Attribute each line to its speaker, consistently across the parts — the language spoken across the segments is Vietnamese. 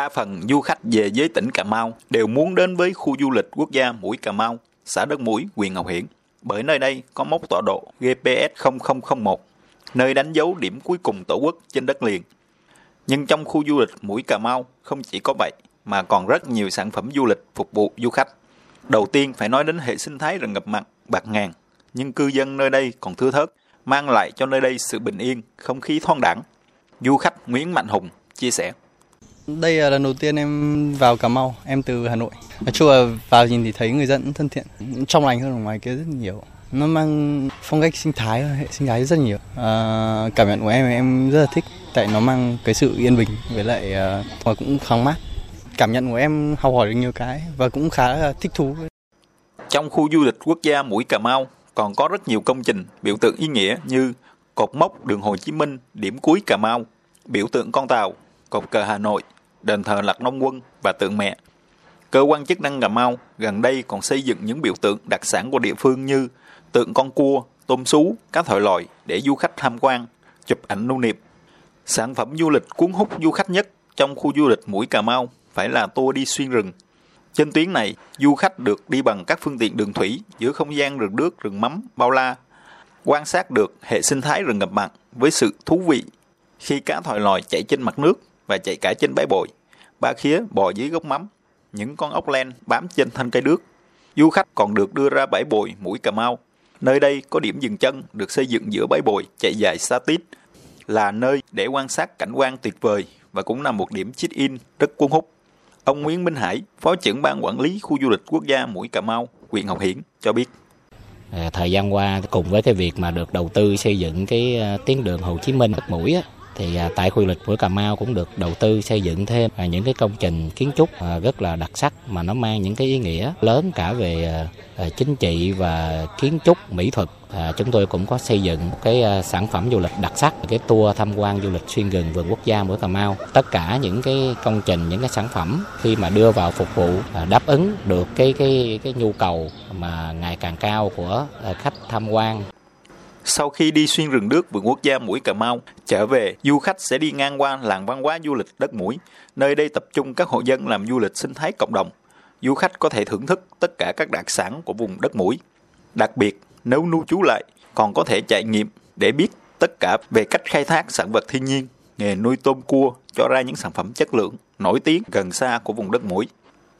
Speaker 1: Đa phần du khách về với tỉnh Cà Mau đều muốn đến với khu du lịch quốc gia Mũi Cà Mau, xã Đất Mũi, huyện Ngọc Hiển, bởi nơi đây có mốc tọa độ GPS 0001, nơi đánh dấu điểm cuối cùng tổ quốc trên đất liền. Nhưng trong khu du lịch Mũi Cà Mau không chỉ có vậy, mà còn rất nhiều sản phẩm du lịch phục vụ du khách. Đầu tiên phải nói đến hệ sinh thái rừng ngập mặn bạc ngàn, nhưng cư dân nơi đây còn thưa thớt, mang lại cho nơi đây sự bình yên, không khí thoáng đẳng. Du khách Nguyễn Mạnh Hùng chia sẻ.
Speaker 2: Đây là lần đầu tiên em vào Cà Mau, em từ Hà Nội. Nói chung là vào nhìn thì thấy người dân thân thiện, trong lành hơn ở ngoài kia rất nhiều. Nó mang phong cách sinh thái, hệ sinh thái rất nhiều. À, cảm nhận của em em rất là thích, tại nó mang cái sự yên bình với lại uh, cũng thoáng mát. Cảm nhận của em học hỏi được nhiều cái và cũng khá là thích thú.
Speaker 1: Trong khu du lịch quốc gia Mũi Cà Mau còn có rất nhiều công trình biểu tượng ý nghĩa như cột mốc đường Hồ Chí Minh, điểm cuối Cà Mau, biểu tượng con tàu, cột cờ Hà Nội, đền thờ Lạc Long Quân và tượng mẹ. Cơ quan chức năng Cà Mau gần đây còn xây dựng những biểu tượng đặc sản của địa phương như tượng con cua, tôm sú, cá thỏi lòi để du khách tham quan, chụp ảnh lưu niệm. Sản phẩm du lịch cuốn hút du khách nhất trong khu du lịch Mũi Cà Mau phải là tour đi xuyên rừng. Trên tuyến này, du khách được đi bằng các phương tiện đường thủy giữa không gian rừng nước, rừng mắm, bao la, quan sát được hệ sinh thái rừng ngập mặn với sự thú vị khi cá thòi lòi chạy trên mặt nước và chạy cả trên bãi bồi, ba khía bò dưới gốc mắm, những con ốc len bám trên thân cây đước. Du khách còn được đưa ra bãi bồi mũi Cà Mau. Nơi đây có điểm dừng chân được xây dựng giữa bãi bồi chạy dài xa tít, là nơi để quan sát cảnh quan tuyệt vời và cũng là một điểm check-in rất cuốn hút. Ông Nguyễn Minh Hải, Phó trưởng ban quản lý khu du lịch quốc gia mũi Cà Mau, huyện Ngọc Hiển cho biết.
Speaker 3: À, thời gian qua cùng với cái việc mà được đầu tư xây dựng cái à, tuyến đường Hồ Chí Minh đất mũi á, thì à, tại khu du lịch mũi Cà Mau cũng được đầu tư xây dựng thêm à, những cái công trình kiến trúc à, rất là đặc sắc mà nó mang những cái ý nghĩa lớn cả về chính trị và kiến trúc mỹ thuật À, chúng tôi cũng có xây dựng cái sản phẩm du lịch đặc sắc, cái tour tham quan du lịch xuyên rừng vườn quốc gia mũi Cà Mau. Tất cả những cái công trình, những cái sản phẩm khi mà đưa vào phục vụ đáp ứng được cái cái cái nhu cầu mà ngày càng cao của khách tham quan.
Speaker 1: Sau khi đi xuyên rừng nước vườn quốc gia mũi Cà Mau, trở về, du khách sẽ đi ngang qua làng văn hóa du lịch đất mũi. Nơi đây tập trung các hộ dân làm du lịch sinh thái cộng đồng. Du khách có thể thưởng thức tất cả các đặc sản của vùng đất mũi. Đặc biệt, nếu lưu trú lại, còn có thể trải nghiệm để biết tất cả về cách khai thác sản vật thiên nhiên, nghề nuôi tôm cua cho ra những sản phẩm chất lượng, nổi tiếng gần xa của vùng đất mũi.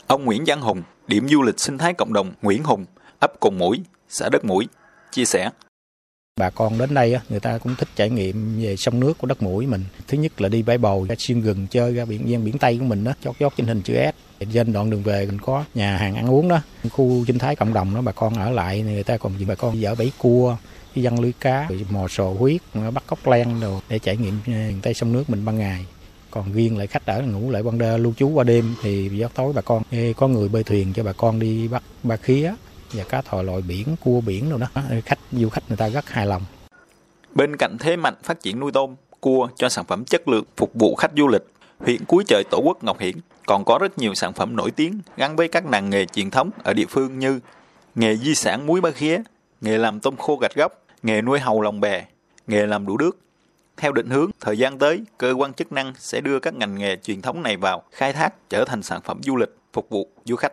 Speaker 1: Ông Nguyễn Văn Hùng, điểm du lịch sinh thái cộng đồng Nguyễn Hùng, ấp Cồn Mũi, xã Đất Mũi, chia sẻ.
Speaker 4: Bà con đến đây người ta cũng thích trải nghiệm về sông nước của đất mũi mình. Thứ nhất là đi bãi bồi, ra xuyên rừng chơi ra biển gian biển Tây của mình đó, chót chót trên hình chữ S. Trên đoạn đường về mình có nhà hàng ăn uống đó, khu sinh thái cộng đồng đó bà con ở lại người ta còn bà con dở bẫy cua, với dân lưới cá, mò sò huyết, bắt cóc len đồ để trải nghiệm ờ, miền Tây sông nước mình ban ngày còn riêng lại khách ở ngủ lại ban đêm lưu trú qua đêm thì gió tối bà con có người bơi thuyền cho bà con đi bắt ba khía và cá thòi loại biển, cua biển đâu đó. Khách du khách người ta rất hài lòng.
Speaker 1: Bên cạnh thế mạnh phát triển nuôi tôm, cua cho sản phẩm chất lượng phục vụ khách du lịch, huyện cuối trời Tổ quốc Ngọc Hiển còn có rất nhiều sản phẩm nổi tiếng gắn với các làng nghề truyền thống ở địa phương như nghề di sản muối ba khía, nghề làm tôm khô gạch gốc, nghề nuôi hầu lòng bè, nghề làm đủ đước Theo định hướng, thời gian tới, cơ quan chức năng sẽ đưa các ngành nghề truyền thống này vào khai thác trở thành sản phẩm du lịch phục vụ du khách.